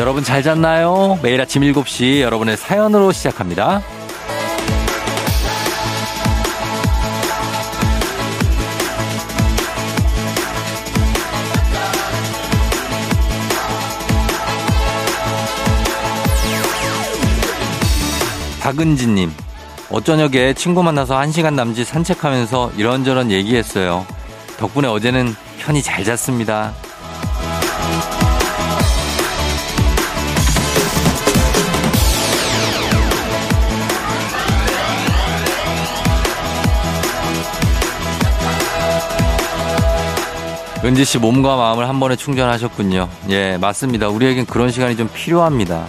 여러분 잘 잤나요? 매일 아침 7시 여러분의 사연으로 시작합니다. 박은지님, 어저녁에 친구 만나서 1시간 남짓 산책하면서 이런저런 얘기했어요. 덕분에 어제는 편히 잘 잤습니다. 은지 씨 몸과 마음을 한 번에 충전하셨군요. 예, 맞습니다. 우리에겐 그런 시간이 좀 필요합니다.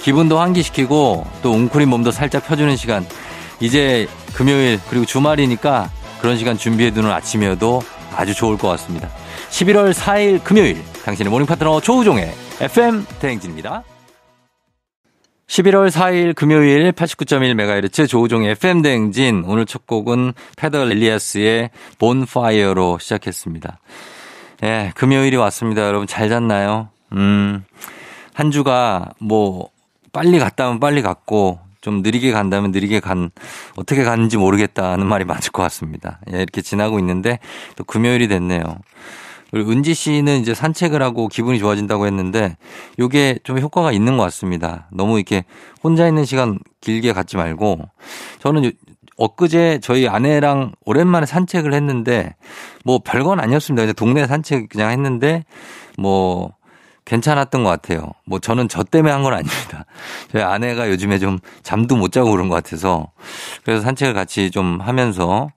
기분도 환기시키고 또 웅크린 몸도 살짝 펴주는 시간. 이제 금요일 그리고 주말이니까 그런 시간 준비해두는 아침이어도 아주 좋을 것 같습니다. 11월 4일 금요일 당신의 모닝 파트너 조우종의 FM 대행진입니다. 11월 4일 금요일 89.1MHz 조우종의 FM 대행진 오늘 첫 곡은 페더 엘리아스의 본파이어로 시작했습니다. 예, 금요일이 왔습니다. 여러분 잘 잤나요? 음, 한 주가 뭐 빨리 갔다면 빨리 갔고 좀 느리게 간다면 느리게 간 어떻게 갔는지 모르겠다는 말이 맞을 것 같습니다. 예, 이렇게 지나고 있는데 또 금요일이 됐네요. 그리고 은지 씨는 이제 산책을 하고 기분이 좋아진다고 했는데 요게 좀 효과가 있는 것 같습니다. 너무 이렇게 혼자 있는 시간 길게 갖지 말고 저는 엊그제 저희 아내랑 오랜만에 산책을 했는데 뭐 별건 아니었습니다. 그냥 동네 산책 그냥 했는데 뭐 괜찮았던 것 같아요. 뭐 저는 저 때문에 한 건 아닙니다. 저희 아내가 요즘에 좀 잠도 못 자고 그런 것 같아서 그래서 산책을 같이 좀 하면서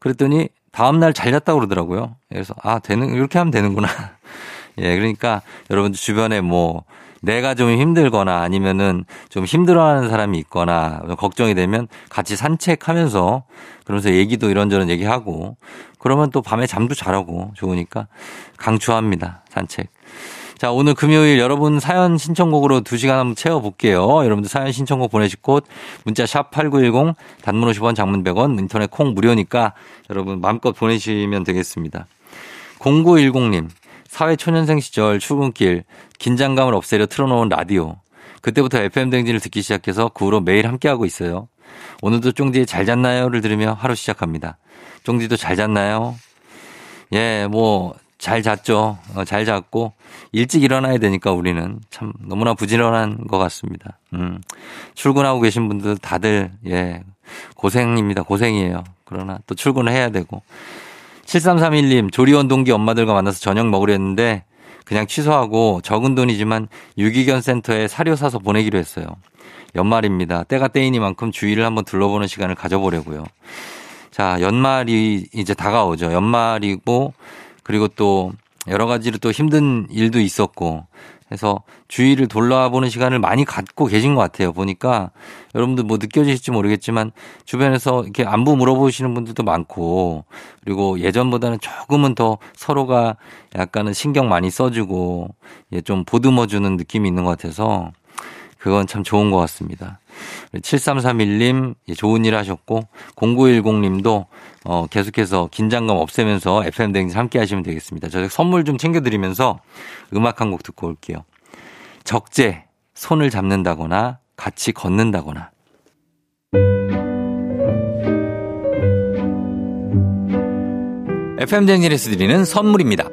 그랬더니 다음날 잘 잤다고 그러더라고요. 그래서 아, 되는, 이렇게 하면 되는구나. 예, 그러니까 여러분들 주변에 뭐 내가 좀 힘들거나 아니면은 좀 힘들어하는 사람이 있거나 걱정이 되면 같이 산책하면서 그러면서 얘기도 이런저런 얘기하고 그러면 또 밤에 잠도 잘하고 좋으니까 강추합니다. 산책. 자, 오늘 금요일 여러분 사연 신청곡으로 2시간 한번 채워볼게요. 여러분들 사연 신청곡 보내실 곳 문자 샵 8910 단문 50원 장문 100원 인터넷 콩 무료니까 여러분 마음껏 보내시면 되겠습니다. 0910님 사회초년생 시절 출근길 긴장감을 없애려 틀어놓은 라디오. 그때부터 FM 댕진을 듣기 시작해서 그 후로 매일 함께하고 있어요. 오늘도 쫑디의 잘 잤나요를 들으며 하루 시작합니다. 쫑디도 잘 잤나요? 예, 뭐, 잘 잤죠. 어, 잘 잤고, 일찍 일어나야 되니까 우리는 참 너무나 부지런한 것 같습니다. 음, 출근하고 계신 분들 다들, 예, 고생입니다. 고생이에요. 그러나 또 출근을 해야 되고. 7331님, 조리원 동기 엄마들과 만나서 저녁 먹으려 했는데, 그냥 취소하고 적은 돈이지만 유기견 센터에 사료 사서 보내기로 했어요. 연말입니다. 때가 때이니만큼 주위를 한번 둘러보는 시간을 가져보려고요. 자, 연말이 이제 다가오죠. 연말이고 그리고 또 여러 가지로 또 힘든 일도 있었고 해서 주위를 돌아보는 시간을 많이 갖고 계신 것 같아요. 보니까 여러분들 뭐 느껴지실지 모르겠지만 주변에서 이렇게 안부 물어보시는 분들도 많고 그리고 예전보다는 조금은 더 서로가 약간은 신경 많이 써주고 좀 보듬어주는 느낌이 있는 것 같아서 그건 참 좋은 것 같습니다. 7331님 좋은 일 하셨고 0910님도 어, 계속해서 긴장감 없애면서 FM 댕진 함께 하시면 되겠습니다. 저희 선물 좀 챙겨 드리면서 음악 한 곡 듣고 올게요. 적재, 손을 잡는다거나 같이 걷는다거나. FM 대행진에서 드리는 선물입니다.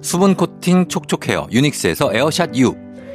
수분 코팅 촉촉 헤어 유닉스에서 에어샷 U,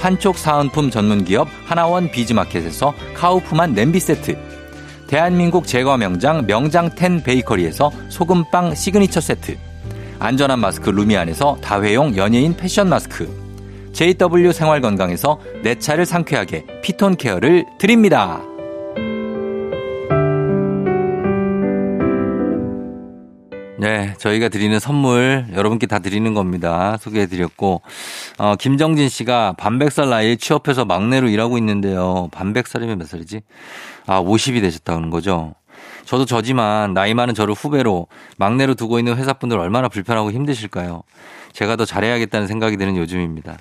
판촉 사은품 전문기업 하나원 비즈마켓에서 카우프만 냄비 세트. 대한민국 제과 명장 명장텐 베이커리에서 소금빵 시그니처 세트. 안전한 마스크 루미안에서 다회용 연예인 패션 마스크. JW 생활건강에서 내 차를 상쾌하게 피톤 케어를 드립니다. 네, 저희가 드리는 선물 여러분께 다 드리는 겁니다. 소개해 드렸고 어, 김정진 씨가 반백살 나이에 취업해서 막내로 일하고 있는데요. 반백살이면 몇 살이지? 아, 50이 되셨다는 거죠. 저도 저지만 나이 많은 저를 후배로 막내로 두고 있는 회사분들 얼마나 불편하고 힘드실까요? 제가 더 잘해야겠다는 생각이 드는 요즘입니다.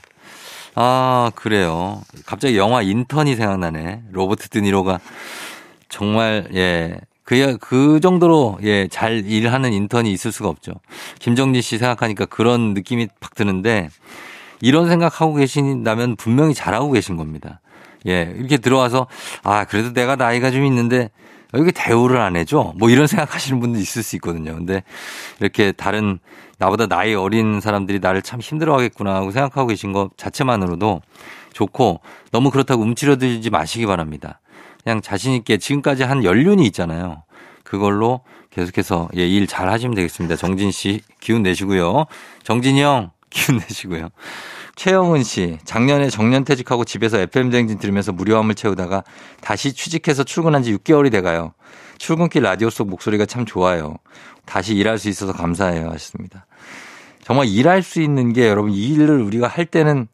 아, 그래요. 갑자기 영화 인턴이 생각나네. 로버트 드니로가 정말, 예, 그, 그 정도로, 예, 잘 일하는 인턴이 있을 수가 없죠. 김정진 씨 생각하니까 그런 느낌이 팍 드는데, 이런 생각하고 계신다면 분명히 잘하고 계신 겁니다. 예, 이렇게 들어와서, 아, 그래도 내가 나이가 좀 있는데, 여기 대우를 안 해줘? 뭐 이런 생각하시는 분도 있을 수 있거든요. 근데 이렇게 다른 나보다 나이 어린 사람들이 나를 참 힘들어 하겠구나 하고 생각하고 계신 것 자체만으로도 좋고 너무 그렇다고 움츠러들지 마시기 바랍니다. 그냥 자신 있게 지금까지 한 연륜이 있잖아요. 그걸로 계속해서 예, 일 잘 하시면 되겠습니다. 정진 씨 기운 내시고요. 정진이 형 기운 내시고요. 최영은 씨, 작년에 정년 퇴직하고 집에서 FM쟁진 들으면서 무료함을 채우다가 다시 취직해서 출근한 지 6개월이 돼가요. 출근길 라디오 속 목소리가 참 좋아요. 다시 일할 수 있어서 감사해요. 하셨습니다. 정말 일할 수 있는 게 여러분 이 일을 우리가 할 때는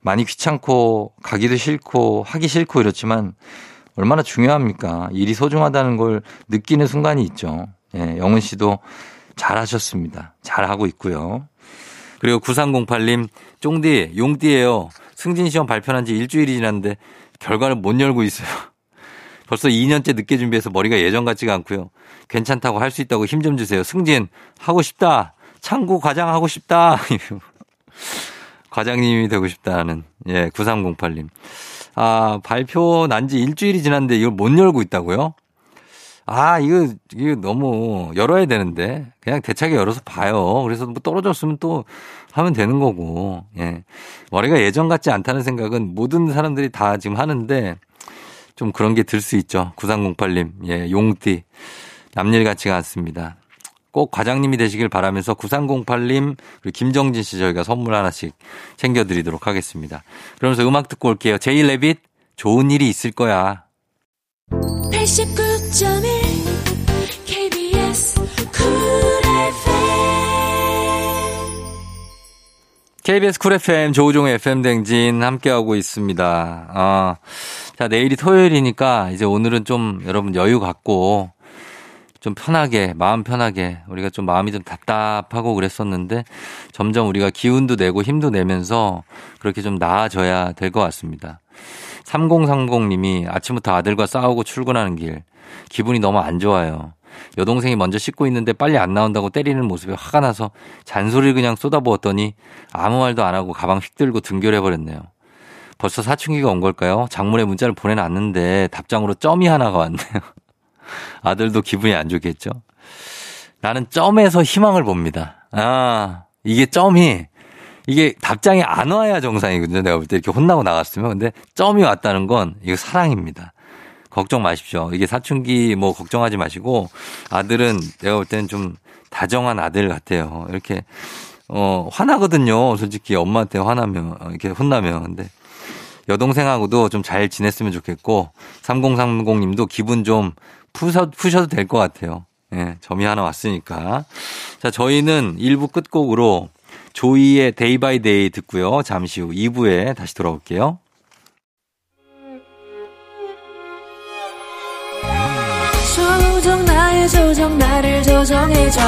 많이 귀찮고 가기도 싫고 하기 싫고 이렇지만 얼마나 중요합니까? 일이 소중하다는 걸 느끼는 순간이 있죠. 예, 영은 씨도 잘하셨습니다. 잘하고 있고요. 그리고 9308님, 쫑디, 용띠예요. 승진 시험 발표한 지 일주일이 지났는데 결과를 못 열고 있어요. 벌써 2년째 늦게 준비해서 머리가 예전 같지가 않고요. 괜찮다고 할 수 있다고 힘 좀 주세요. 승진, 하고 싶다. 창구 과장 하고 싶다. 과장님이 되고 싶다는, 예, 9308님. 아, 발표 난 지 일주일이 지났는데 이걸 못 열고 있다고요? 아, 이거, 이거 너무 열어야 되는데. 그냥 대차게 열어서 봐요. 그래서 뭐 떨어졌으면 또 하면 되는 거고. 예. 머리가 예전 같지 않다는 생각은 모든 사람들이 다 지금 하는데 좀 그런 게 들 수 있죠. 9308님. 예, 용띠. 남일 같지가 않습니다. 꼭 과장님이 되시길 바라면서 9308님 그리고 김정진 씨 저희가 선물 하나씩 챙겨드리도록 하겠습니다. 그러면서 음악 듣고 올게요. 제이 레빗 좋은 일이 있을 거야. 89.1 KBS 쿨 KBS 쿨 FM 조우종의 FM 대행진 함께하고 있습니다. 아, 자, 내일이 토요일이니까 이제 오늘은 좀 여러분 여유 갖고 좀 편하게, 마음 편하게, 우리가 좀 마음이 좀 답답하고 그랬었는데 점점 우리가 기운도 내고 힘도 내면서 그렇게 좀 나아져야 될 것 같습니다. 3030님이 아침부터 아들과 싸우고 출근하는 길, 기분이 너무 안 좋아요. 여동생이 먼저 씻고 있는데 빨리 안 나온다고 때리는 모습에 화가 나서 잔소리를 그냥 쏟아부었더니 아무 말도 안 하고 가방 휙 들고 등교해버렸네요. 벌써 사춘기가 온 걸까요? 장문에 문자를 보내놨는데 답장으로 점이 하나가 왔네요. 아들도 기분이 안 좋겠죠? 나는 점에서 희망을 봅니다. 아, 이게 점이, 이게 답장이 안 와야 정상이거든요. 내가 볼 때 이렇게 혼나고 나갔으면. 근데 점이 왔다는 건 이거 사랑입니다. 걱정 마십시오. 이게 사춘기 뭐 걱정하지 마시고 아들은 내가 볼 때는 좀 다정한 아들 같아요. 이렇게 어 화나거든요. 솔직히 엄마한테 화나면 이렇게 혼나면 근데 여동생하고도 좀 잘 지냈으면 좋겠고 3030님도 기분 좀 푸셔, 푸셔도 될 것 같아요. 예, 점이 하나 왔으니까. 자, 저희는 1부 끝곡으로 조이의 데이 바이 데이 듣고요. 잠시 후 2부에 다시 돌아올게요. 조정 나의 조정 나를 조정해줘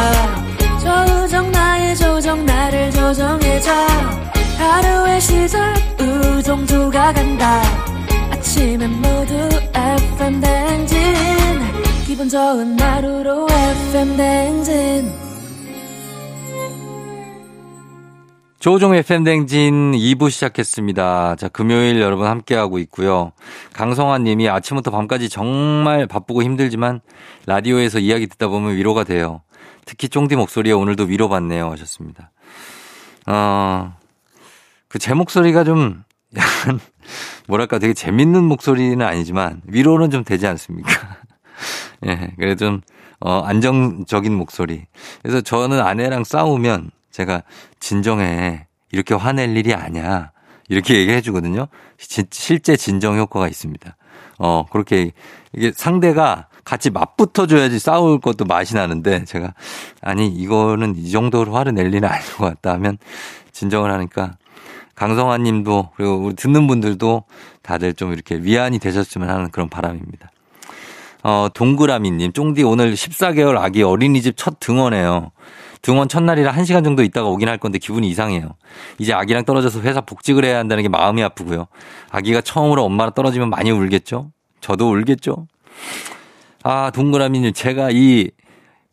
조정 나의 조정 나를 조정해줘 하루의 시절 우정조가 간다 아침엔 모두 FM 댕진 기분 좋은 하루로 FM 댕진 조종의 팬댕진 2부 시작했습니다. 자, 금요일 여러분 함께하고 있고요. 강성환 님이 아침부터 밤까지 정말 바쁘고 힘들지만 라디오에서 이야기 듣다 보면 위로가 돼요. 특히 쫑디 목소리에 오늘도 위로받네요. 하셨습니다. 어, 그 제 목소리가 좀 약간 뭐랄까 되게 재밌는 목소리는 아니지만 위로는 좀 되지 않습니까? 예, 그래도 좀, 어, 안정적인 목소리. 그래서 저는 아내랑 싸우면 제가 진정해. 이렇게 화낼 일이 아니야. 이렇게 얘기해 주거든요. 실제 진정 효과가 있습니다. 어, 그렇게 이게 상대가 같이 맞붙어 줘야지 싸울 것도 맛이 나는데 제가 아니 이거는 이 정도로 화를 낼 일은 아닌 것 같다 하면 진정을 하니까 강성환 님도 그리고 우리 듣는 분들도 다들 좀 이렇게 위안이 되셨으면 하는 그런 바람입니다. 어, 동그라미 님, 쫑디 오늘 14개월 아기 어린이집 첫 등원해요. 등원 첫날이라 1시간 정도 있다가 오긴 할 건데 기분이 이상해요. 이제 아기랑 떨어져서 회사 복직을 해야 한다는 게 마음이 아프고요. 아기가 처음으로 엄마랑 떨어지면 많이 울겠죠? 저도 울겠죠? 아, 동그라미님, 제가 이,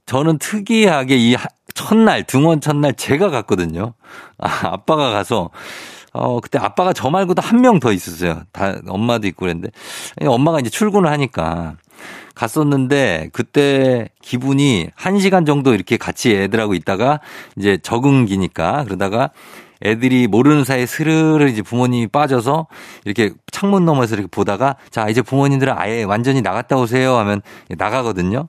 저는 특이하게 이 첫날, 등원 첫날 제가 갔거든요. 아, 아빠가 가서, 어, 그때 아빠가 저 말고도 한 명 더 있었어요. 다, 엄마도 있고 그랬는데. 엄마가 이제 출근을 하니까 갔었는데 그때 기분이 한 시간 정도 이렇게 같이 애들하고 있다가 이제 적응기니까 그러다가 애들이 모르는 사이에 스르르 이제 부모님이 빠져서 이렇게 창문 너머서 이렇게 보다가 자 이제 부모님들은 아예 완전히 나갔다 오세요 하면 나가거든요.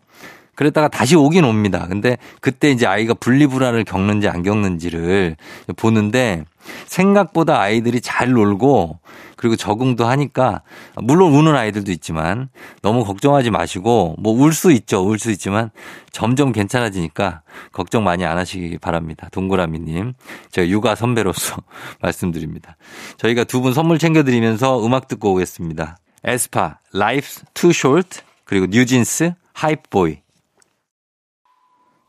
그랬다가 다시 오긴 옵니다. 근데 그때 이제 아이가 분리불안을 겪는지 안 겪는지를 보는데 생각보다 아이들이 잘 놀고 그리고 적응도 하니까 물론 우는 아이들도 있지만 너무 걱정하지 마시고 뭐 울 수 있죠. 울 수 있지만 점점 괜찮아지니까 걱정 많이 안 하시기 바랍니다. 동그라미 님. 제가 육아 선배로서 말씀드립니다. 저희가 두 분 선물 챙겨 드리면서 음악 듣고 오겠습니다. 에스파, Life's Too Short 그리고 뉴진스, 하이보이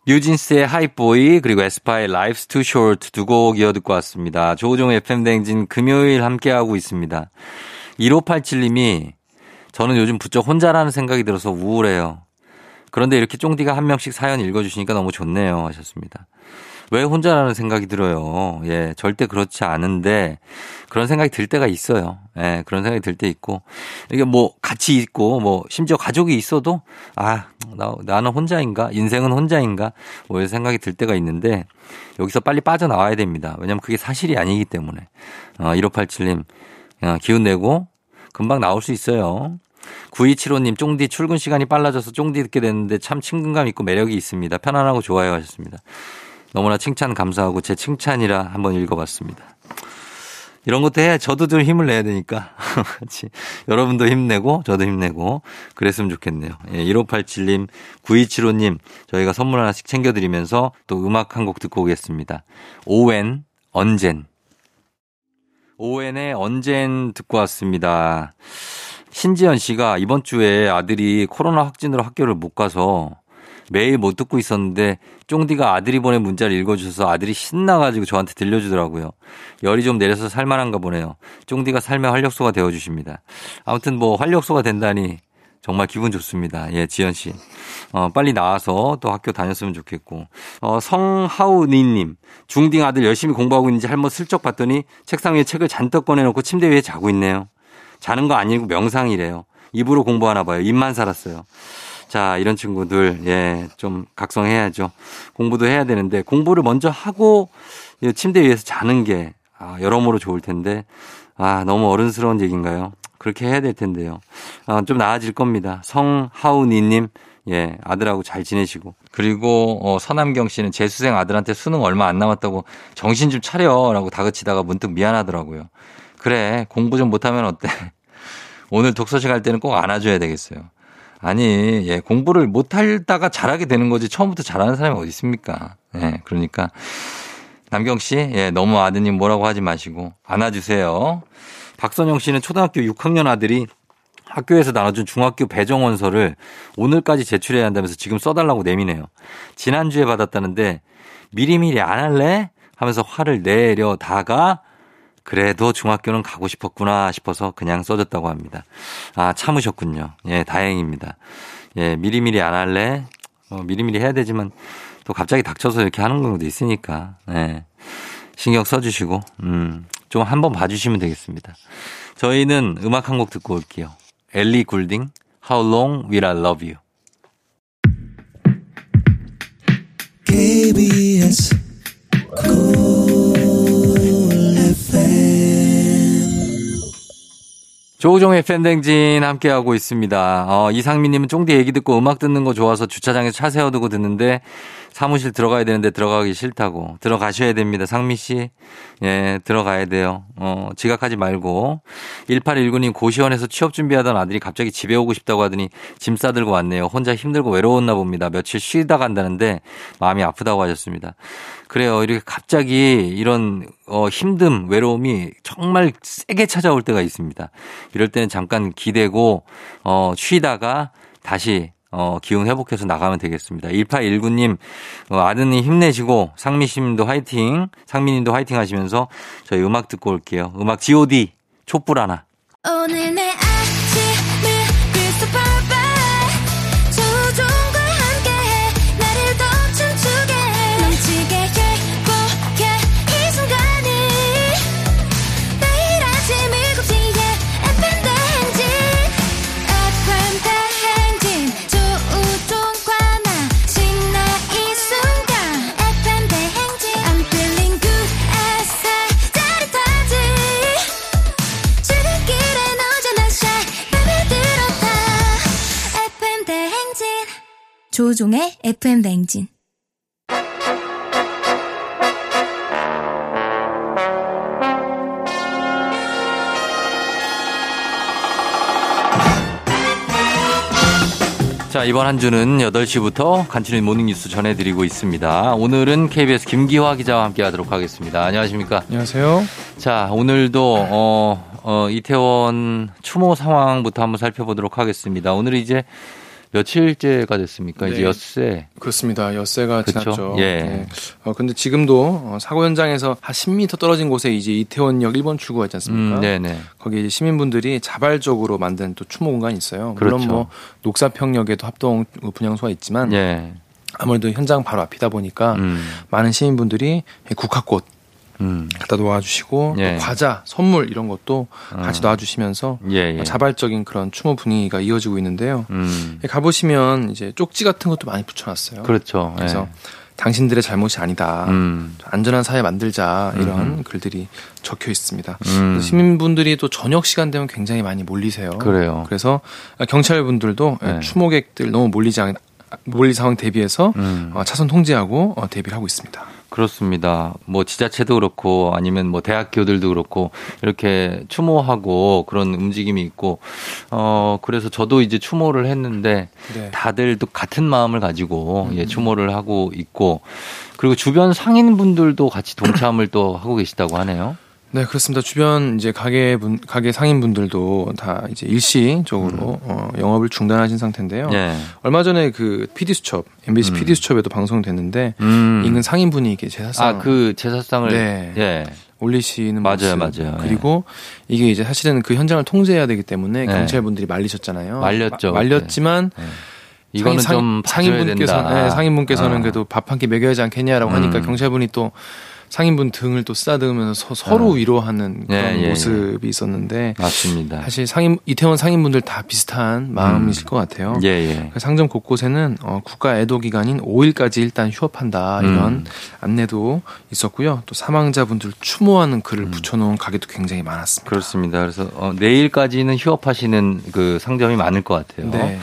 뉴진스의 하이보이 그리고 에스파의 Life's Too Short 두 곡 이어 듣고 왔습니다. 조우종 FM 댕진 금요일 함께하고 있습니다. 1587님이 저는 요즘 부쩍 혼자라는 생각이 들어서 우울해요. 그런데 이렇게 쫑디가 한 명씩 사연 읽어주시니까 너무 좋네요 하셨습니다. 왜 혼자라는 생각이 들어요. 예, 절대 그렇지 않은데 그런 생각이 들 때가 있어요. 예, 그런 생각이 들 때 있고 이게 뭐 같이 있고 뭐 심지어 가족이 있어도 아, 나, 나는 혼자인가? 인생은 혼자인가? 뭐 이런 생각이 들 때가 있는데 여기서 빨리 빠져나와야 됩니다. 왜냐면 그게 사실이 아니기 때문에. 어, 1587님, 어, 기운 내고 금방 나올 수 있어요. 9275님, 쫑디 출근 시간이 빨라져서 쫑디 듣게 됐는데 참 친근감 있고 매력이 있습니다. 편안하고 좋아요 하셨습니다. 너무나 칭찬 감사하고 제 칭찬이라 한번 읽어봤습니다. 이런 것도 해 저도 좀 힘을 내야 되니까 같이 여러분도 힘내고 저도 힘내고 그랬으면 좋겠네요. 예, 1587님, 9275님 저희가 선물 하나씩 챙겨드리면서 또 음악 한 곡 듣고 오겠습니다. 오웬 언젠 오웬의 언젠 듣고 왔습니다. 신지연 씨가 이번 주에 아들이 코로나 확진으로 학교를 못 가서 매일 못 듣고 있었는데 쫑디가 아들이 보낸 문자를 읽어주셔서 아들이 신나가지고 저한테 들려주더라고요. 열이 좀 내려서 살만한가 보네요. 쫑디가 삶의 활력소가 되어주십니다. 아무튼 뭐 활력소가 된다니 정말 기분 좋습니다. 예, 지연 씨. 어, 빨리 나와서 또 학교 다녔으면 좋겠고. 어, 성하우니님. 중딩 아들 열심히 공부하고 있는지 할머 슬쩍 봤더니 책상 위에 책을 잔뜩 꺼내놓고 침대 위에 자고 있네요. 자는 거 아니고 명상이래요. 입으로 공부하나 봐요. 입만 살았어요. 자, 이런 친구들, 예, 좀 각성해야죠. 공부도 해야 되는데, 공부를 먼저 하고 침대 위에서 자는 게, 아, 여러모로 좋을 텐데, 아, 너무 어른스러운 얘기인가요? 그렇게 해야 될 텐데요. 아, 좀 나아질 겁니다. 성하우니님, 예, 아들하고 잘 지내시고. 그리고, 어, 서남경 씨는 재수생 아들한테 수능 얼마 안 남았다고 정신 좀 차려. 라고 다그치다가 문득 미안하더라고요. 그래, 공부 좀 못하면 어때? 오늘 독서실 갈 때는 꼭 안아줘야 되겠어요. 아니, 예, 공부를 못하다가 잘하게 되는 거지 처음부터 잘하는 사람이 어디 있습니까? 예, 그러니까 남경 씨, 예, 너무 아드님 뭐라고 하지 마시고 안아주세요. 박선영 씨는 초등학교 6학년 아들이 학교에서 나눠준 중학교 배정 원서를 오늘까지 제출해야 한다면서 지금 써달라고 내미네요. 지난주에 받았다는데 미리미리 안 할래? 하면서 화를 내려다가 그래도 중학교는 가고 싶었구나 싶어서 그냥 써줬다고 합니다. 아, 참으셨군요. 예, 다행입니다. 예, 미리미리 안 할래? 어, 미리미리 해야 되지만 또 갑자기 닥쳐서 이렇게 하는 경우도 있으니까. 예. 신경 써주시고, 음, 좀 한번 봐주시면 되겠습니다. 저희는 음악 한 곡 듣고 올게요. 엘리 굴딩, How Long Will I Love You. KBS 조우종의 팬댕진 함께하고 있습니다. 어, 이상민님은 쫑디 얘기 듣고 음악 듣는 거 좋아서 주차장에서 차 세워두고 듣는데 사무실 들어가야 되는데 들어가기 싫다고. 들어가셔야 됩니다. 상미 씨. 예, 들어가야 돼요. 어, 지각하지 말고. 1819님 고시원에서 취업 준비하던 아들이 갑자기 집에 오고 싶다고 하더니 짐 싸들고 왔네요. 혼자 힘들고 외로웠나 봅니다. 며칠 쉬다 간다는데 마음이 아프다고 하셨습니다. 그래요. 이렇게 갑자기 이런 어, 힘듦, 외로움이 정말 세게 찾아올 때가 있습니다. 이럴 때는 잠깐 기대고 어, 쉬다가 다시 어, 기운 회복해서 나가면 되겠습니다. 1819님, 어, 아드님 힘내시고, 상미님도 화이팅, 상미님도 화이팅 하시면서 저희 음악 듣고 올게요. 음악 GOD, 촛불 하나. 오늘 내 조종의 FM 대행진 자, 이번 한 주는 8시부터 간추린 모닝뉴스 전해드리고 있습니다. 오늘은 KBS 김기화 기자와 함께 하도록 하겠습니다. 안녕하십니까? 안녕하세요. 자, 오늘도, 어, 어, 이태원 추모 상황부터 한번 살펴보도록 하겠습니다. 오늘 이제 며칠째가 됐습니까? 이제 네. 엿새. 그렇습니다. 엿새가 그쵸? 지났죠. 예. 네. 어, 근데 지금도 어, 사고 현장에서 한 10m 떨어진 곳에 이제 이태원역 1번 출구가 있지 않습니까? 음, 네네. 거기 이제 시민분들이 자발적으로 만든 또 추모 공간이 있어요. 물론 그렇죠. 뭐 녹사평역에도 합동 분향소가 있지만 예. 아무래도 현장 바로 앞이다 보니까 음, 많은 시민분들이 국화꽃 음. 갖다 놓아주시고 예. 또 과자, 선물 이런 것도 같이 어. 놔주시면서 예, 예. 자발적인 그런 추모 분위기가 이어지고 있는데요. 음. 가보시면 이제 쪽지 같은 것도 많이 붙여놨어요. 그렇죠. 그래서 당신들의 잘못이 아니다. 예. 음. 안전한 사회 만들자 이런 음. 글들이 적혀 있습니다. 음. 시민분들이 또 저녁 시간 되면 굉장히 많이 몰리세요. 그래요. 그래서 경찰분들도 네. 추모객들 너무 몰리지 않 몰리 상황 대비해서 음. 어, 차선 통제하고 어, 대비를 하고 있습니다. 그렇습니다. 뭐 지자체도 그렇고 아니면 뭐 대학교들도 그렇고 이렇게 추모하고 그런 움직임이 있고 어 그래서 저도 이제 추모를 했는데 네. 다들 또 같은 마음을 가지고 예 추모를 하고 있고 그리고 주변 상인분들도 같이 동참을 또 하고 계시다고 하네요. 네, 그렇습니다. 주변 이제 가게 분, 가게 상인분들도 다 이제 일시적으로 어, 영업을 중단하신 상태인데요. 음. 예. 얼마 전에 그 PD 수첩, MBC 음. PD 수첩에도 방송됐는데 음. 인근 상인분이 이게 제사상 아 그 제사상을 네. 예. 올리시는 맞아요, 모습. 맞아요. 그리고 이게 이제 사실은 그 현장을 통제해야 되기 때문에 네. 경찰분들이 말리셨잖아요. 말렸죠, 마- 말렸지만 예. 이거는 상인- 좀 상인분께서. 네, 상인분께서는 아. 그래도 밥 한 끼 먹여야지 않겠냐라고 하니까 음. 경찰분이 또 상인분 등을 또 쓰다듬으면서 서, 로 아. 위로하는 예, 그런 예, 예. 모습이 있었는데 맞습니다. 사실 상인 이태원 상인분들 다 비슷한 마음이실 것 같아요. 예, 예. 그 상점 곳곳에는 어, 국가 애도 기간인 5일까지 일단 휴업한다 이런 음. 안내도 있었고요. 또 사망자분들 추모하는 글을 음. 붙여놓은 가게도 굉장히 많았습니다. 그렇습니다. 그래서 어, 내일까지는 휴업하시는 그 상점이 많을 것 같아요. 네.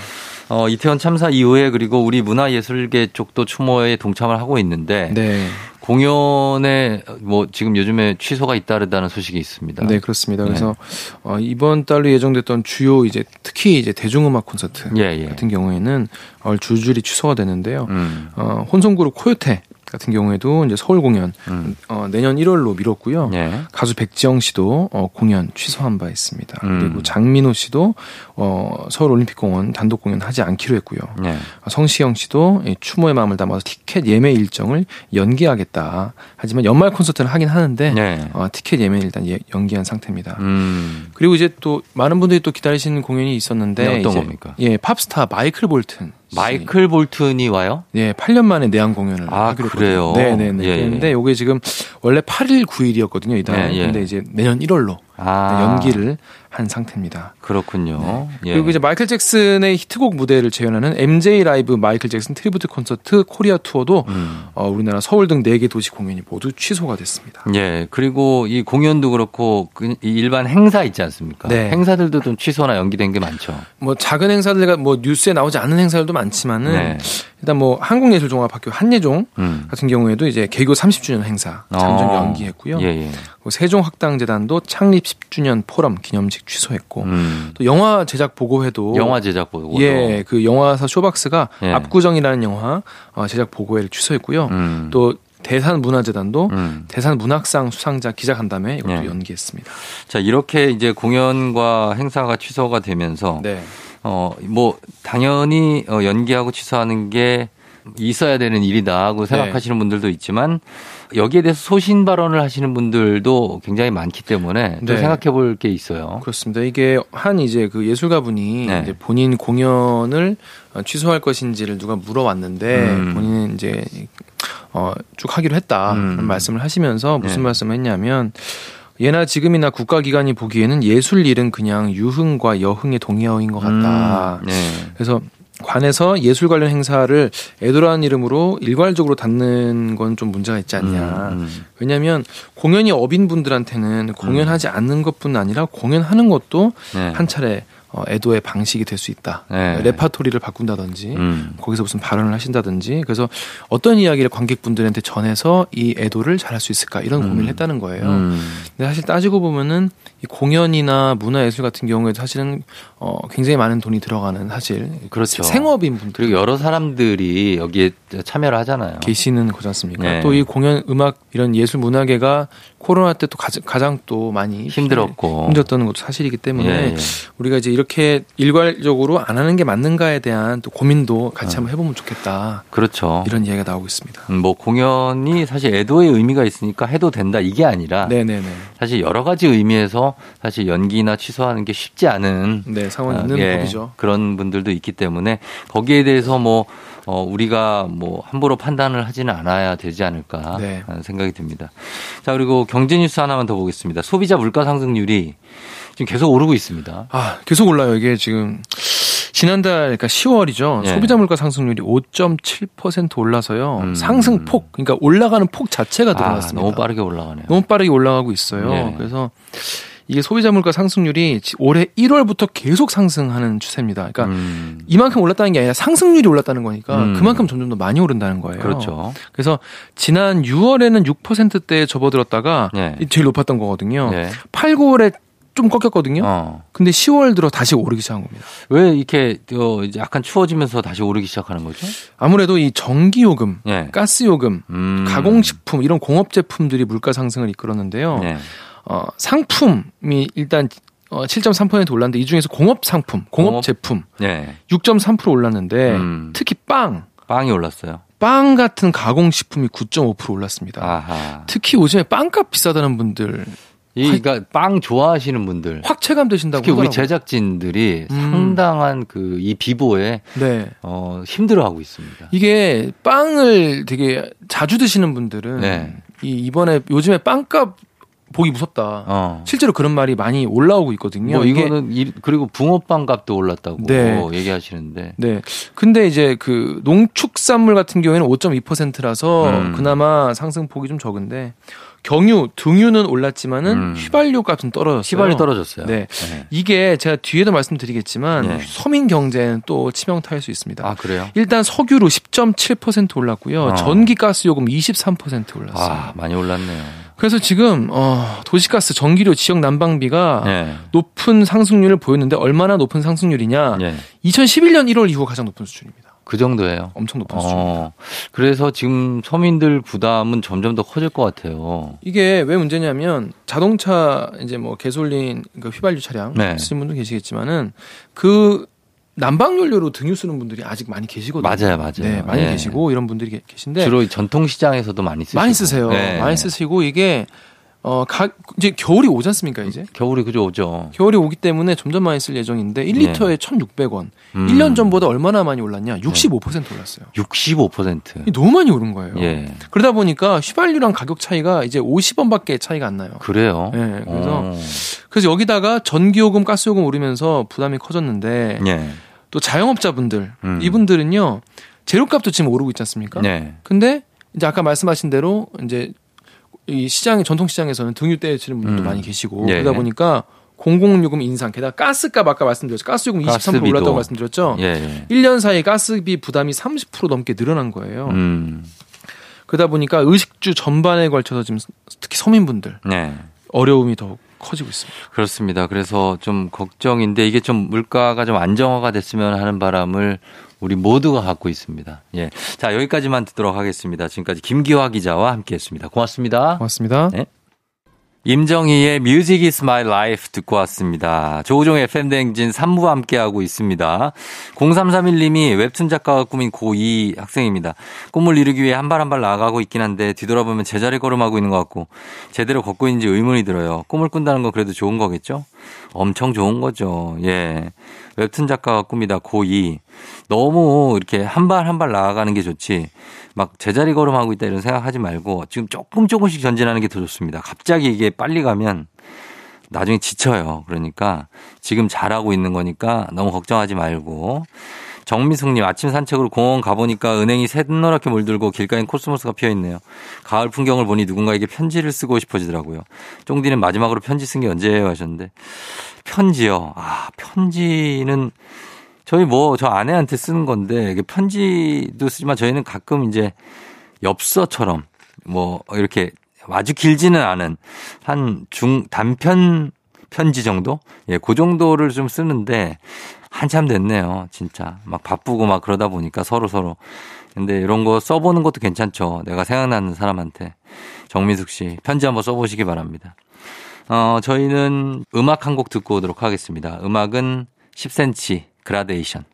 어, 이태원 참사 이후에 그리고 우리 문화예술계 쪽도 추모에 동참을 하고 있는데 네. 공연에 뭐 지금 요즘에 취소가 잇따르다는 소식이 있습니다. 네, 그렇습니다. 그래서 어, 이번 달로 예정됐던 주요 이제 특히 이제 대중음악 콘서트 예, 예. 같은 경우에는 어, 줄줄이 취소가 되는데요. 음. 어, 혼성그룹 코요테 같은 경우에도 이제 서울 공연 음. 어, 내년 1월로 미뤘고요. 예. 가수 백지영 씨도 어, 공연 취소한 바 있습니다. 음. 그리고 장민호 씨도 어, 서울 올림픽공원 단독 공연 하지 않기로 했고요. 예. 성시경 씨도 이 추모의 마음을 담아서 티켓 예매 일정을 연기하겠다. 하지만 연말 콘서트를 하긴 하는데 예. 어, 티켓 예매는 일단 예- 연기한 상태입니다. 음. 그리고 이제 또 많은 분들이 또 기다리시는 공연이 있었는데 네, 어떤 이제 겁니까? 예, 팝스타 마이클 볼튼. 씨. 마이클 볼튼이 와요? 예, 8년 만에 내한 공연을 아, 하기로 그래요? 네, 네, 네. 예, 예. 그런데 요게 지금 원래 8일 9일이었거든요, 이달. 예, 예. 근데 이제 내년 1월로 아. 연기를 한 상태입니다. 그렇군요. 예. 그리고 이제 마이클 잭슨의 히트곡 무대를 재현하는 MJ 라이브 마이클 잭슨 tribute 콘서트 코리아 투어도 음. 어, 우리나라 서울 등 4개 도시 공연이 모두 취소가 됐습니다. 예, 그리고 이 공연도 그렇고 그이 일반 행사 있지 않습니까? 네. 행사들도 좀 취소나 연기된 게 많죠. 뭐 작은 행사들과 뭐 뉴스에 나오지 않는 행사들도 많지만은 네. 일단 뭐 한국예술종합학교 한예종 음. 같은 경우에도 이제 개교 30주년 행사 잠정 어. 연기했고요. 예, 예. 세종학당재단도 창립 10주년 포럼 기념식 취소했고 음. 또 영화 제작 보고회도 영화 제작 보고. 예, 그 영화사 쇼박스가 예. 압구정이라는 영화 어, 제작 보고회를 취소했고요. 음. 또 대산 문화재단도 음. 대산 문학상 수상자 기자간담회 이것도 예. 연기했습니다. 자, 이렇게 이제 공연과 행사가 취소가 되면서 네. 어, 뭐 당연히 어, 연기하고 취소하는 게 있어야 되는 일이다 하고 생각하시는 분들도 있지만 여기에 대해서 소신 발언을 하시는 분들도 굉장히 많기 때문에 또 네. 생각해 볼 게 있어요. 그렇습니다. 이게 한 이제 그 예술가분이 네. 이제 본인 공연을 어, 취소할 것인지를 누가 물어왔는데 음. 본인은 이제 어, 쭉 하기로 했다 음. 는 말씀을 하시면서 무슨 네. 말씀을 했냐면 예나 지금이나 국가기관이 보기에는 예술 일은 그냥 유흥과 여흥의 동의어인 것 같다. 음, 네. 그래서 관에서 예술 관련 행사를 애도라는 이름으로 일괄적으로 닫는 건 좀 문제가 있지 않냐. 음, 음. 왜냐하면 공연이 업인 분들한테는 공연하지 않는 것뿐 아니라 공연하는 것도 네. 한 차례 어, 애도의 방식이 될 수 있다. 네. 레파토리를 바꾼다든지 음. 거기서 무슨 발언을 하신다든지 그래서 어떤 이야기를 관객분들한테 전해서 이 애도를 잘할 수 있을까 이런 고민을 했다는 거예요. 음. 근데 사실 따지고 보면은 이 공연이나 문화예술 같은 경우에도 사실은 어 굉장히 많은 돈이 들어가는 사실 그렇죠. 생업인 분들 그리고 여러 사람들이 여기에 참여를 하잖아요. 계시는 거지 않습니까? 네. 또이 공연 음악 이런 예술 문화계가 코로나 때 또 가장 또 많이 힘들었고. 힘들었던 것도 사실이기 때문에 예, 예. 우리가 이제 이렇게 일괄적으로 안 하는 게 맞는가에 대한 또 고민도 같이 어. 한번 해보면 좋겠다 그렇죠. 이런 이야기가 나오고 있습니다. 음, 뭐 공연이 사실 애도의 의미가 있으니까 해도 된다 이게 아니라 네네네. 사실 여러 가지 의미에서 사실 연기나 취소하는 게 쉽지 않은 네 상황 있는 어, 예, 법이죠. 그런 분들도 있기 때문에 거기에 대해서 뭐 어, 우리가 뭐 함부로 판단을 하지는 않아야 되지 않을까 네. 하는 생각이 듭니다. 자 그리고 경제 뉴스 하나만 더 보겠습니다. 소비자 물가 상승률이 지금 계속 오르고 있습니다. 아 계속 올라요. 이게 지금 지난달 그러니까 10월이죠. 예. 소비자 물가 상승률이 5.7% 올라서요. 음. 상승 폭 그러니까 올라가는 폭 자체가 아, 늘어났습니다. 너무 빠르게 올라가네요. 너무 빠르게 올라가고 있어요. 네. 그래서 이게 소비자 물가 상승률이 지- 올해 1월부터 계속 상승하는 추세입니다. 그러니까 음, 이만큼 올랐다는 게 아니라 상승률이 올랐다는 거니까 음. 그만큼 점점 더 많이 오른다는 거예요. 그렇죠. 그래서 지난 6월에는 6%대에 접어들었다가 네. 이 제일 높았던 거거든요. 네. 8, 9월에 좀 꺾였거든요. 어. 근데 10월 들어 다시 오르기 시작한 겁니다. 왜 이렇게 어, 약간 추워지면서 다시 오르기 시작하는 거죠? 아무래도 이 전기 요금, 예. 가스 요금, 음. 가공식품 이런 공업 제품들이 물가 상승을 이끌었는데요. 네. 어, 상품이 일단 어, 7.3% 올랐는데 이 중에서 공업 상품, 공업, 공업? 제품 네. 6.3% 올랐는데 음. 특히 빵, 빵이 올랐어요. 빵 같은 가공식품이 9.5% 올랐습니다. 아하. 특히 요즘에 빵값 비싸다는 분들 이 그러니까 빵 좋아하시는 분들 확 체감되신다고 특히 우리 하더라고요. 제작진들이 음. 상당한 그 이 비보에 네. 어, 힘들어하고 있습니다. 이게 빵을 되게 자주 드시는 분들은 네. 이 이번에 요즘에 빵값 보기 무섭다. 어. 실제로 그런 말이 많이 올라오고 있거든요. 뭐 이거는 이- 그리고 붕어빵 값도 올랐다고 네. 얘기하시는데 네. 근데 이제 그 농축산물 같은 경우에는 5.2%라서 음. 그나마 상승폭이 좀 적은데 경유, 등유는 올랐지만은 음. 휘발유 값은 떨어졌어요. 시발이 떨어졌어요. 네. 네. 이게 제가 뒤에도 말씀드리겠지만 네. 서민 경제는 또 치명타일 수 있습니다. 아 그래요? 일단 석유로 10.7% 올랐고요. 어. 전기 가스 요금 23% 올랐어요. 아 많이 올랐네요. 그래서 지금 어 도시가스, 전기료, 지역 난방비가 네. 높은 상승률을 보였는데 얼마나 높은 상승률이냐? 네. 2011년 1월 이후 가장 높은 수준입니다. 그 정도예요. 엄청 줍니다. 어, 그래서 지금 서민들 부담은 점점 더 커질 것 같아요. 이게 왜 문제냐면 자동차 이제 뭐 개솔린 그 휘발유 차량 네. 쓰는 분도 계시겠지만은 그 난방 연료로 등유 쓰는 분들이 아직 많이 계시거든요. 맞아요, 맞아요. 네, 많이 예. 계시고 이런 분들이 계- 계신데 주로 이 전통 시장에서도 많이 쓰시고. 많이 쓰세요. 네. 많이 쓰시고 이게 어 가, 이제 겨울이 오지 않습니까 이제 겨울이 그죠 오죠. 겨울이 오기 때문에 점점 많이 쓸 예정인데 1리터에 1,600원. 음. 1년 전보다 얼마나 많이 올랐냐? 65% 올랐어요. 65%. 이게 너무 많이 오른 거예요. 예. 그러다 보니까 휘발유랑 가격 차이가 이제 50원밖에 차이가 안 나요. 그래요. 네, 그래서 어. 그래서 여기다가 전기요금, 가스요금 오르면서 부담이 커졌는데 예. 또 자영업자분들 음. 이분들은요 재료값도 지금 오르고 있지 않습니까? 네. 근데 이제 아까 말씀하신 대로 이제 이 시장 전통 시장에서는 등유 떼치는 분들도 음. 많이 계시고 예. 그러다 보니까 공공요금 인상 게다가 가스값 아까 말씀드렸죠 가스요금 23% 가스비도. 올랐다고 말씀드렸죠. 예. 예. 1년 사이 가스비 부담이 30% 넘게 늘어난 거예요. 음. 그러다 보니까 의식주 전반에 걸쳐서 지금 특히 서민분들 네. 어려움이 더 커지고 있습니다. 그렇습니다. 그래서 좀 걱정인데 이게 좀 물가가 좀 안정화가 됐으면 하는 바람을 우리 모두가 갖고 있습니다. 예. 자, 여기까지만 듣도록 하겠습니다. 지금까지 김기화 기자와 함께 했습니다. 고맙습니다. 고맙습니다. 네. 임정희의 Music is my life 듣고 왔습니다. 조우종의 FM대행진 3부 함께하고 있습니다. 0331님이 웹툰 작가가 꾸민 고2 학생입니다. 꿈을 이루기 위해 한 발 한 발 나아가고 있긴 한데 뒤돌아보면 제자리 걸음하고 있는 것 같고 제대로 걷고 있는지 의문이 들어요. 꿈을 꾼다는 건 그래도 좋은 거겠죠? 엄청 좋은 거죠. 예. 웹툰 작가가 꿈이다 고2. 너무 이렇게 한 발 한 발 나아가는 게 좋지. 막 제자리 걸음하고 있다 이런 생각하지 말고 지금 조금 조금씩 전진하는 게 더 좋습니다. 갑자기 이게 빨리 가면 나중에 지쳐요. 그러니까 지금 잘하고 있는 거니까 너무 걱정하지 말고. 정미숙님 아침 산책으로 공원 가보니까 은행이 새노랗게 물들고 길가엔 코스모스가 피어있네요. 가을 풍경을 보니 누군가에게 편지를 쓰고 싶어지더라고요. 쫑디는 마지막으로 편지 쓴 게 언제예요 하셨는데 편지요. 아 편지는 저희 뭐 저 아내한테 쓰는 건데 이게 편지도 쓰지만 저희는 가끔 이제 엽서처럼 뭐 이렇게 아주 길지는 않은 한 중 단편 편지 정도? 예, 그 정도를 좀 쓰는데 한참 됐네요. 진짜. 막 바쁘고 막 그러다 보니까 서로 서로. 근데 이런 거 써보는 것도 괜찮죠. 내가 생각나는 사람한테. 정미숙 씨, 편지 한번 써보시기 바랍니다. 어, 저희는 음악 한 곡 듣고 오도록 하겠습니다. 음악은 10cm 그라데이션.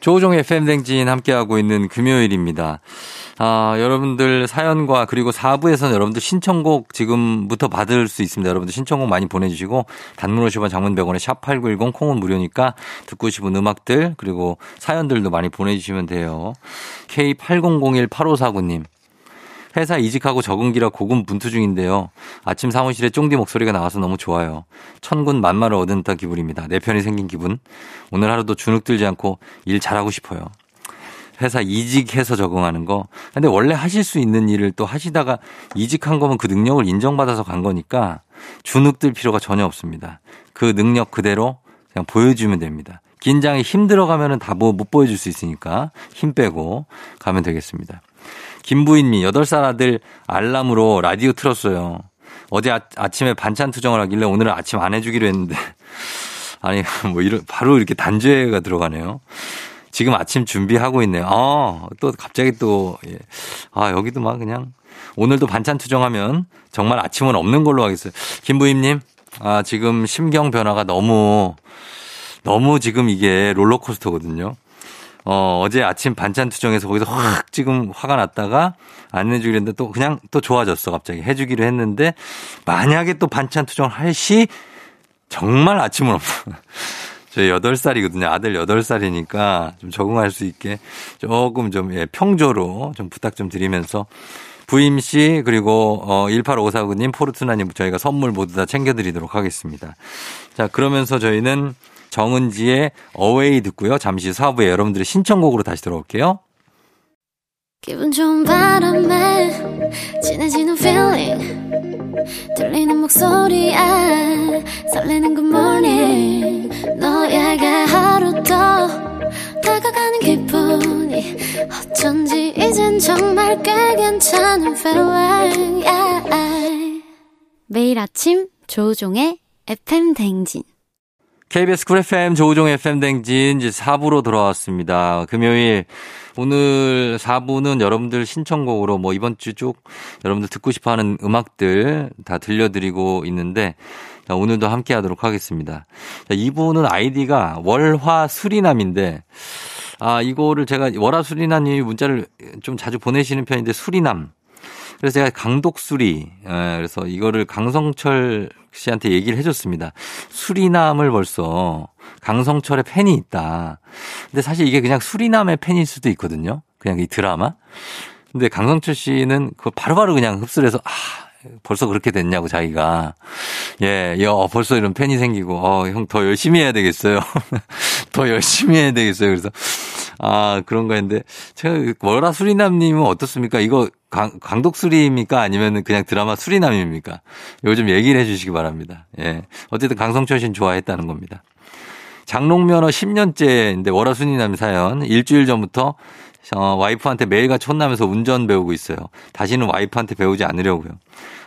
조우종의 FM댕진 함께하고 있는 금요일입니다. 아, 여러분들 사연과 그리고 4부에서는 여러분들 신청곡 지금부터 받을 수 있습니다. 여러분들 신청곡 많이 보내주시고 단문 50원 장문 100원에 샵8910 콩은 무료니까 듣고 싶은 음악들 그리고 사연들도 많이 보내주시면 돼요. K80018549님. 회사 이직하고 적응기라 고군 분투 중인데요. 아침 사무실에 쫑디 목소리가 나와서 너무 좋아요. 천군 만마를 얻은 듯한 기분입니다. 내 편이 생긴 기분. 오늘 하루도 주눅 들지 않고 일 잘하고 싶어요. 회사 이직해서 적응하는 거. 근데 원래 하실 수 있는 일을 또 하시다가 이직한 거면 그 능력을 인정받아서 간 거니까 주눅 들 필요가 전혀 없습니다. 그 능력 그대로 그냥 보여주면 됩니다. 긴장이 힘들어가면은 다 뭐 못 보여줄 수 있으니까 힘 빼고 가면 되겠습니다. 김부인님, 8살 아들 알람으로 라디오 틀었어요. 어제 아, 침에 반찬 투정을 하길래 오늘은 아침 안 해주기로 했는데. 아니, 뭐, 이런, 바로 이렇게 단죄가 들어가네요. 지금 아침 준비하고 있네요. 아, 또 갑자기 또, 예. 아, 여기도 막 그냥 오늘도 반찬 투정하면 정말 아침은 없는 걸로 하겠어요. 김부임님, 아, 지금 심경 변화가 너무, 너무 지금 이게 롤러코스터거든요. 어, 어제 아침 반찬 투정해서 거기서 확 지금 화가 났다가 안 해주기로 했는데 또 그냥 또 좋아졌어 갑자기 해주기로 했는데 만약에 또 반찬 투정을 할 시 정말 아침은 없어. 저 8살이거든요. 아들 8살이니까 좀 적응할 수 있게 조금 좀 예, 평조로 좀 부탁 좀 드리면서 부임 씨 그리고 어 18549님 포르투나님 저희가 선물 모두 다 챙겨드리도록 하겠습니다. 자 그러면서 저희는 정은지의 어웨이 듣고요. 잠시 사부에 여러분들의 신청곡으로 다시 돌아올게요. 기분 좋은 바람에 진해지는 feeling 들리는 목소리에 설레는 good morning 너에게 하루 더 다가가는 기분이 어쩐지 이젠 정말 feeling, yeah. 매일 아침 조우종의 FM 댕진. KBS 쿨 FM 조우종 FM 댕진 이제 4부로 돌아왔습니다. 금요일 오늘 4부는 여러분들 신청곡으로 뭐 이번 주 쭉 여러분들 듣고 싶어 하는 음악들 다 들려드리고 있는데 자, 오늘도 함께 하도록 하겠습니다. 자, 2부는 아이디가 월화 수리남인데 아, 이거를 제가 월화 수리남님이 문자를 좀 자주 보내시는 편인데 수리남 그래서 제가 강독수리, 예, 그래서 이거를 강성철 씨한테 얘기를 해줬습니다. 수리남을 벌써 강성철의 팬이 있다. 근데 사실 이게 그냥 수리남의 팬일 수도 있거든요. 그냥 이 드라마. 근데 강성철 씨는 그거 바로바로 그냥 흡수를 해서, 아, 벌써 그렇게 됐냐고 자기가. 예, 야, 벌써 이런 팬이 생기고, 어, 형 더 열심히 해야 되겠어요. 더 열심히 해야 되겠어요. 그래서, 아, 그런 거였는데, 제가, 월화 수리남님은 어떻습니까? 이거 강, 강독 수리입니까? 아니면 그냥 드라마 수리남입니까? 좀 얘기를 해 주시기 바랍니다. 예. 어쨌든 강성철 씨는 좋아했다는 겁니다. 장롱면허 10년째인데 월화 수리남 사연 일주일 전부터 어, 와이프한테 매일같이 혼나면서 운전 배우고 있어요. 다시는 와이프한테 배우지 않으려고요.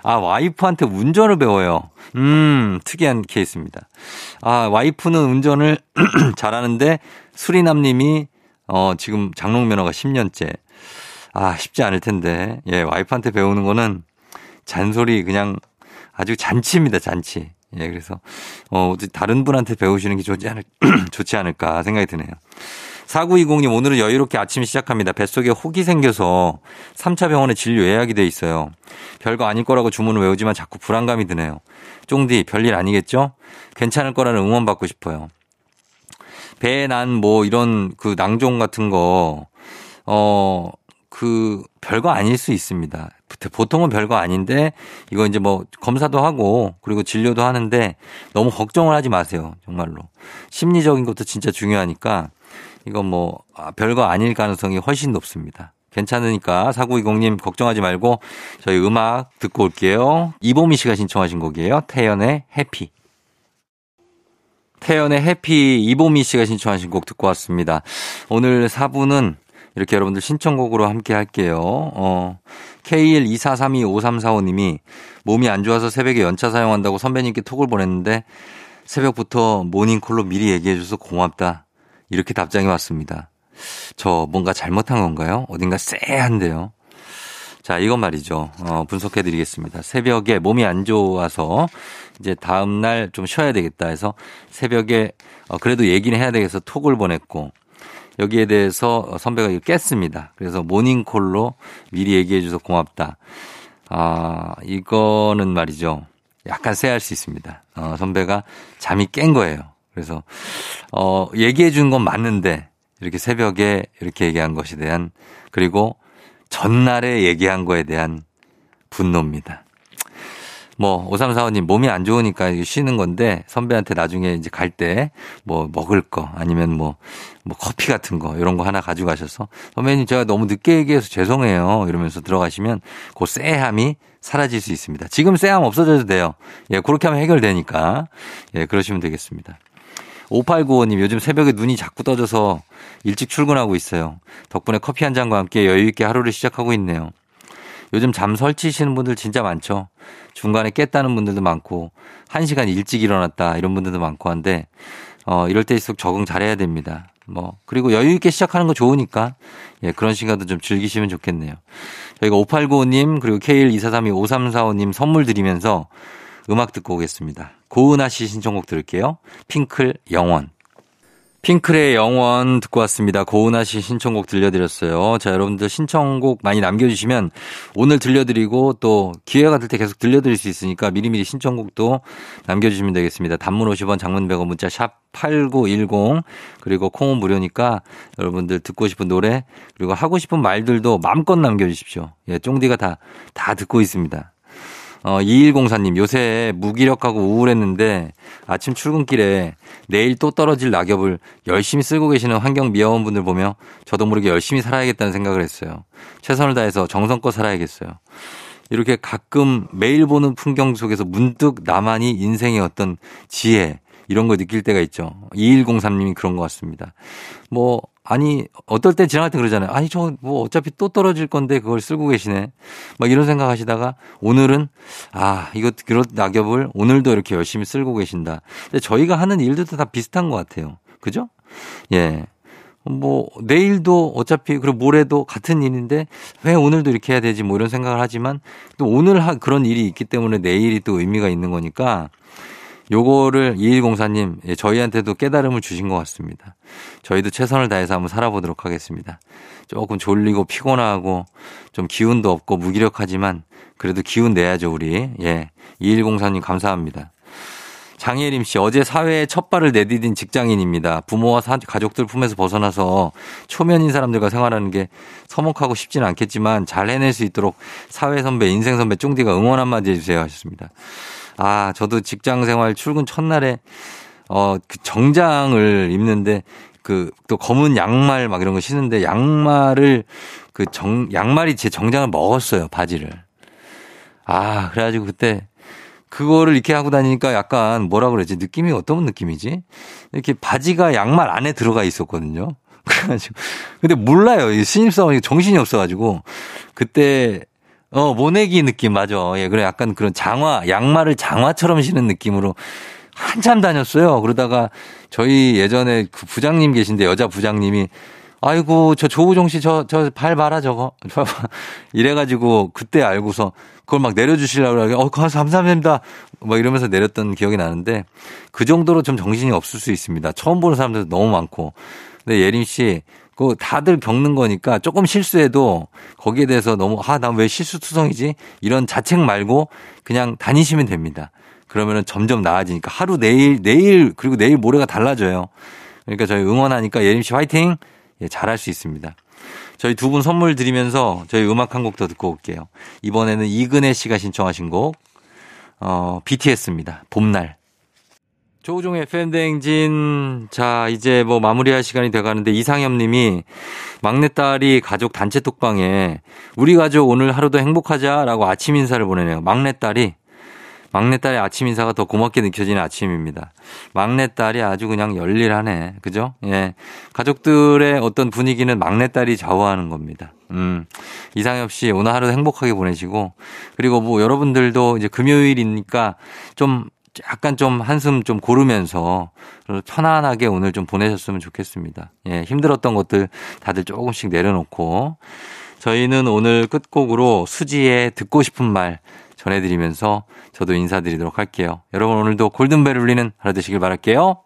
아, 와이프한테 운전을 배워요. 음, 특이한 케이스입니다. 아, 와이프는 운전을 잘하는데 수리남 님이 어, 지금 장롱면허가 10년째. 아, 쉽지 않을 텐데. 예, 와이프한테 배우는 거는 잔소리 그냥 아주 잔치입니다, 잔치. 예, 그래서, 어, 다른 분한테 배우시는 게 좋지 않을, 좋지 않을까 생각이 드네요. 4920님, 오늘은 여유롭게 아침 시작합니다. 뱃속에 혹이 생겨서 3차 병원에 진료 예약이 돼 있어요. 별거 아닐 거라고 주문을 외우지만 자꾸 불안감이 드네요. 쫑디, 별일 아니겠죠? 괜찮을 거라는 응원 받고 싶어요. 배에 난뭐 이런 그 낭종 같은 거, 어, 그 별거 아닐 수 있습니다. 보통은 별거 아닌데 이거 이제 뭐 검사도 하고 그리고 진료도 하는데 너무 걱정을 하지 마세요. 정말로. 심리적인 것도 진짜 중요하니까 이건 뭐 아, 별거 아닐 가능성이 훨씬 높습니다. 괜찮으니까 4920님 걱정하지 말고 저희 음악 듣고 올게요. 이보미 씨가 신청하신 곡이에요. 태연의 해피. 태연의 해피 이보미 씨가 신청하신 곡 듣고 왔습니다. 오늘 4부는 이렇게 여러분들 신청곡으로 함께 할게요. 어, K124325345님이 몸이 안 좋아서 새벽에 연차 사용한다고 선배님께 톡을 보냈는데 새벽부터 모닝콜로 미리 얘기해줘서 고맙다. 이렇게 답장이 왔습니다. 저 뭔가 잘못한 건가요? 어딘가 쎄한데요. 자, 이건 말이죠. 어, 분석해 드리겠습니다. 새벽에 몸이 안 좋아서 이제 다음날 좀 쉬어야 되겠다 해서 새벽에 어, 그래도 얘기는 해야 되겠어 톡을 보냈고 여기에 대해서 선배가 깼습니다. 그래서 모닝콜로 미리 얘기해 줘서 고맙다. 아, 이거는 말이죠. 약간 쎄할 수 있습니다. 어, 선배가 잠이 깬 거예요. 그래서, 어, 얘기해 준 건 맞는데, 이렇게 새벽에 이렇게 얘기한 것에 대한, 그리고 전날에 얘기한 거에 대한 분노입니다. 뭐, 오삼사원님 몸이 안 좋으니까 쉬는 건데, 선배한테 나중에 이제 갈 때, 뭐, 먹을 거, 아니면 뭐, 뭐, 커피 같은 거, 이런 거 하나 가져가셔서, 선배님 제가 너무 늦게 얘기해서 죄송해요. 이러면서 들어가시면, 그 쎄함이 사라질 수 있습니다. 지금 쎄함 없어져도 돼요. 예, 그렇게 하면 해결되니까. 예, 그러시면 되겠습니다. 5895님, 요즘 새벽에 눈이 자꾸 떠져서 일찍 출근하고 있어요. 덕분에 커피 한 잔과 함께 여유 있게 하루를 시작하고 있네요. 요즘 잠 설치시는 분들 진짜 많죠. 중간에 깼다는 분들도 많고, 한 시간 일찍 일어났다 이런 분들도 많고 한데, 어, 이럴 때일수록 적응 잘해야 됩니다. 뭐, 그리고 여유 있게 시작하는 거 좋으니까, 예, 그런 시간도 좀 즐기시면 좋겠네요. 저희가 5895님, 그리고 K124325345님 선물 드리면서 음악 듣고 오겠습니다. 고은아 씨 신청곡 들을게요. 핑클 영원. 핑클의 영원 듣고 왔습니다. 고은아 씨 신청곡 들려드렸어요. 자, 여러분들 신청곡 많이 남겨주시면 오늘 들려드리고 또 기회가 될 때 계속 들려드릴 수 있으니까 미리미리 신청곡도 남겨주시면 되겠습니다. 단문 50원, 장문 100원, 문자 샵 8910 그리고 콩은 무료니까 여러분들 듣고 싶은 노래 그리고 하고 싶은 말들도 마음껏 남겨주십시오. 예, 쫑디가 다, 다 듣고 있습니다. 어, 2104님, 요새 무기력하고 우울했는데 아침 출근길에 내일 또 떨어질 낙엽을 열심히 쓸고 계시는 환경 미화원분들 보며 저도 모르게 열심히 살아야겠다는 생각을 했어요. 최선을 다해서 정성껏 살아야겠어요. 이렇게 가끔 매일 보는 풍경 속에서 문득 나만이 인생의 어떤 지혜, 이런 거 느낄 때가 있죠. 2103님이 그런 것 같습니다. 뭐, 아니, 어떨 때 지나갈 때 그러잖아요. 아니, 저 뭐 어차피 또 떨어질 건데 그걸 쓰고 계시네. 막 이런 생각 하시다가 오늘은 아, 이거, 그런 낙엽을 오늘도 이렇게 열심히 쓸고 계신다. 근데 저희가 하는 일들도 다 비슷한 것 같아요. 그죠? 예. 뭐, 내일도 어차피, 그리고 모레도 같은 일인데 왜 오늘도 이렇게 해야 되지 뭐 이런 생각을 하지만 또 오늘 하, 그런 일이 있기 때문에 내일이 또 의미가 있는 거니까 요거를 2104님, 예, 저희한테도 깨달음을 주신 것 같습니다. 저희도 최선을 다해서 한번 살아보도록 하겠습니다. 조금 졸리고 피곤하고 좀 기운도 없고 무기력하지만 그래도 기운 내야죠, 우리. 예. 2104님 감사합니다. 장예림 씨, 어제 사회에 첫 발을 내디딘 직장인입니다. 부모와 사, 가족들 품에서 벗어나서 초면인 사람들과 생활하는 게 서먹하고 쉽지는 않겠지만 잘 해낼 수 있도록 사회 선배, 인생 선배 쫑디가 응원 한마디 해주세요 하셨습니다. 아, 저도 직장 생활 출근 첫날에 어, 그 정장을 입는데 그 또 검은 양말 막 이런 거 신는데 양말을 그 정, 양말이 제 정장을 먹었어요, 바지를. 아, 그래가지고 그때 그거를 이렇게 하고 다니니까 약간 뭐라 그러지? 느낌이 어떤 느낌이지? 이렇게 바지가 양말 안에 들어가 있었거든요. 그래가지고. 근데 몰라요. 이 신입사원이 정신이 없어가지고. 그때 어, 모내기 느낌, 맞아. 예, 그래. 약간 그런 장화, 양말을 장화처럼 신은 느낌으로 한참 다녔어요. 그러다가 저희 예전에 그 부장님 계신데 여자 부장님이 아이고, 저 조우종 씨, 저, 저 발 봐라, 저거. 이래가지고 그때 알고서 그걸 막 내려주시려고 그러고, 어, 감사합니다. 막 이러면서 내렸던 기억이 나는데 그 정도로 좀 정신이 없을 수 있습니다. 처음 보는 사람들도 너무 많고. 근데 예림 씨, 그 다들 겪는 거니까 조금 실수해도 거기에 대해서 너무 아, 난 왜 실수투성이지? 이런 자책 말고 그냥 다니시면 됩니다. 그러면은 점점 나아지니까 하루 내일 내일 그리고 내일 모레가 달라져요. 그러니까 저희 응원하니까 예림 씨 화이팅! 예, 잘할 수 있습니다. 저희 두 분 선물 드리면서 저희 음악 한 곡 더 듣고 올게요. 이번에는 이근혜 씨가 신청하신 곡, 어, BTS입니다. 봄날. 조우종의 팬댕진. 자, 이제 뭐 마무리할 시간이 돼 가는데 이상엽 님이 막내딸이 가족 단체 톡방에 우리 가족 오늘 하루도 행복하자라고 아침 인사를 보내네요. 막내딸이 막내딸의 아침 인사가 더 고맙게 느껴지는 아침입니다. 막내딸이 아주 그냥 열일하네. 그죠? 예. 가족들의 어떤 분위기는 막내딸이 좌우하는 겁니다. 음. 이상엽 씨 오늘 하루 행복하게 보내시고 그리고 뭐 여러분들도 이제 금요일이니까 좀 약간 좀 한숨 좀 고르면서 편안하게 오늘 좀 보내셨으면 좋겠습니다. 예, 힘들었던 것들 다들 조금씩 내려놓고 저희는 오늘 끝곡으로 수지의 듣고 싶은 말 전해드리면서 저도 인사드리도록 할게요. 여러분 오늘도 골든벨 울리는 하루 되시길 바랄게요.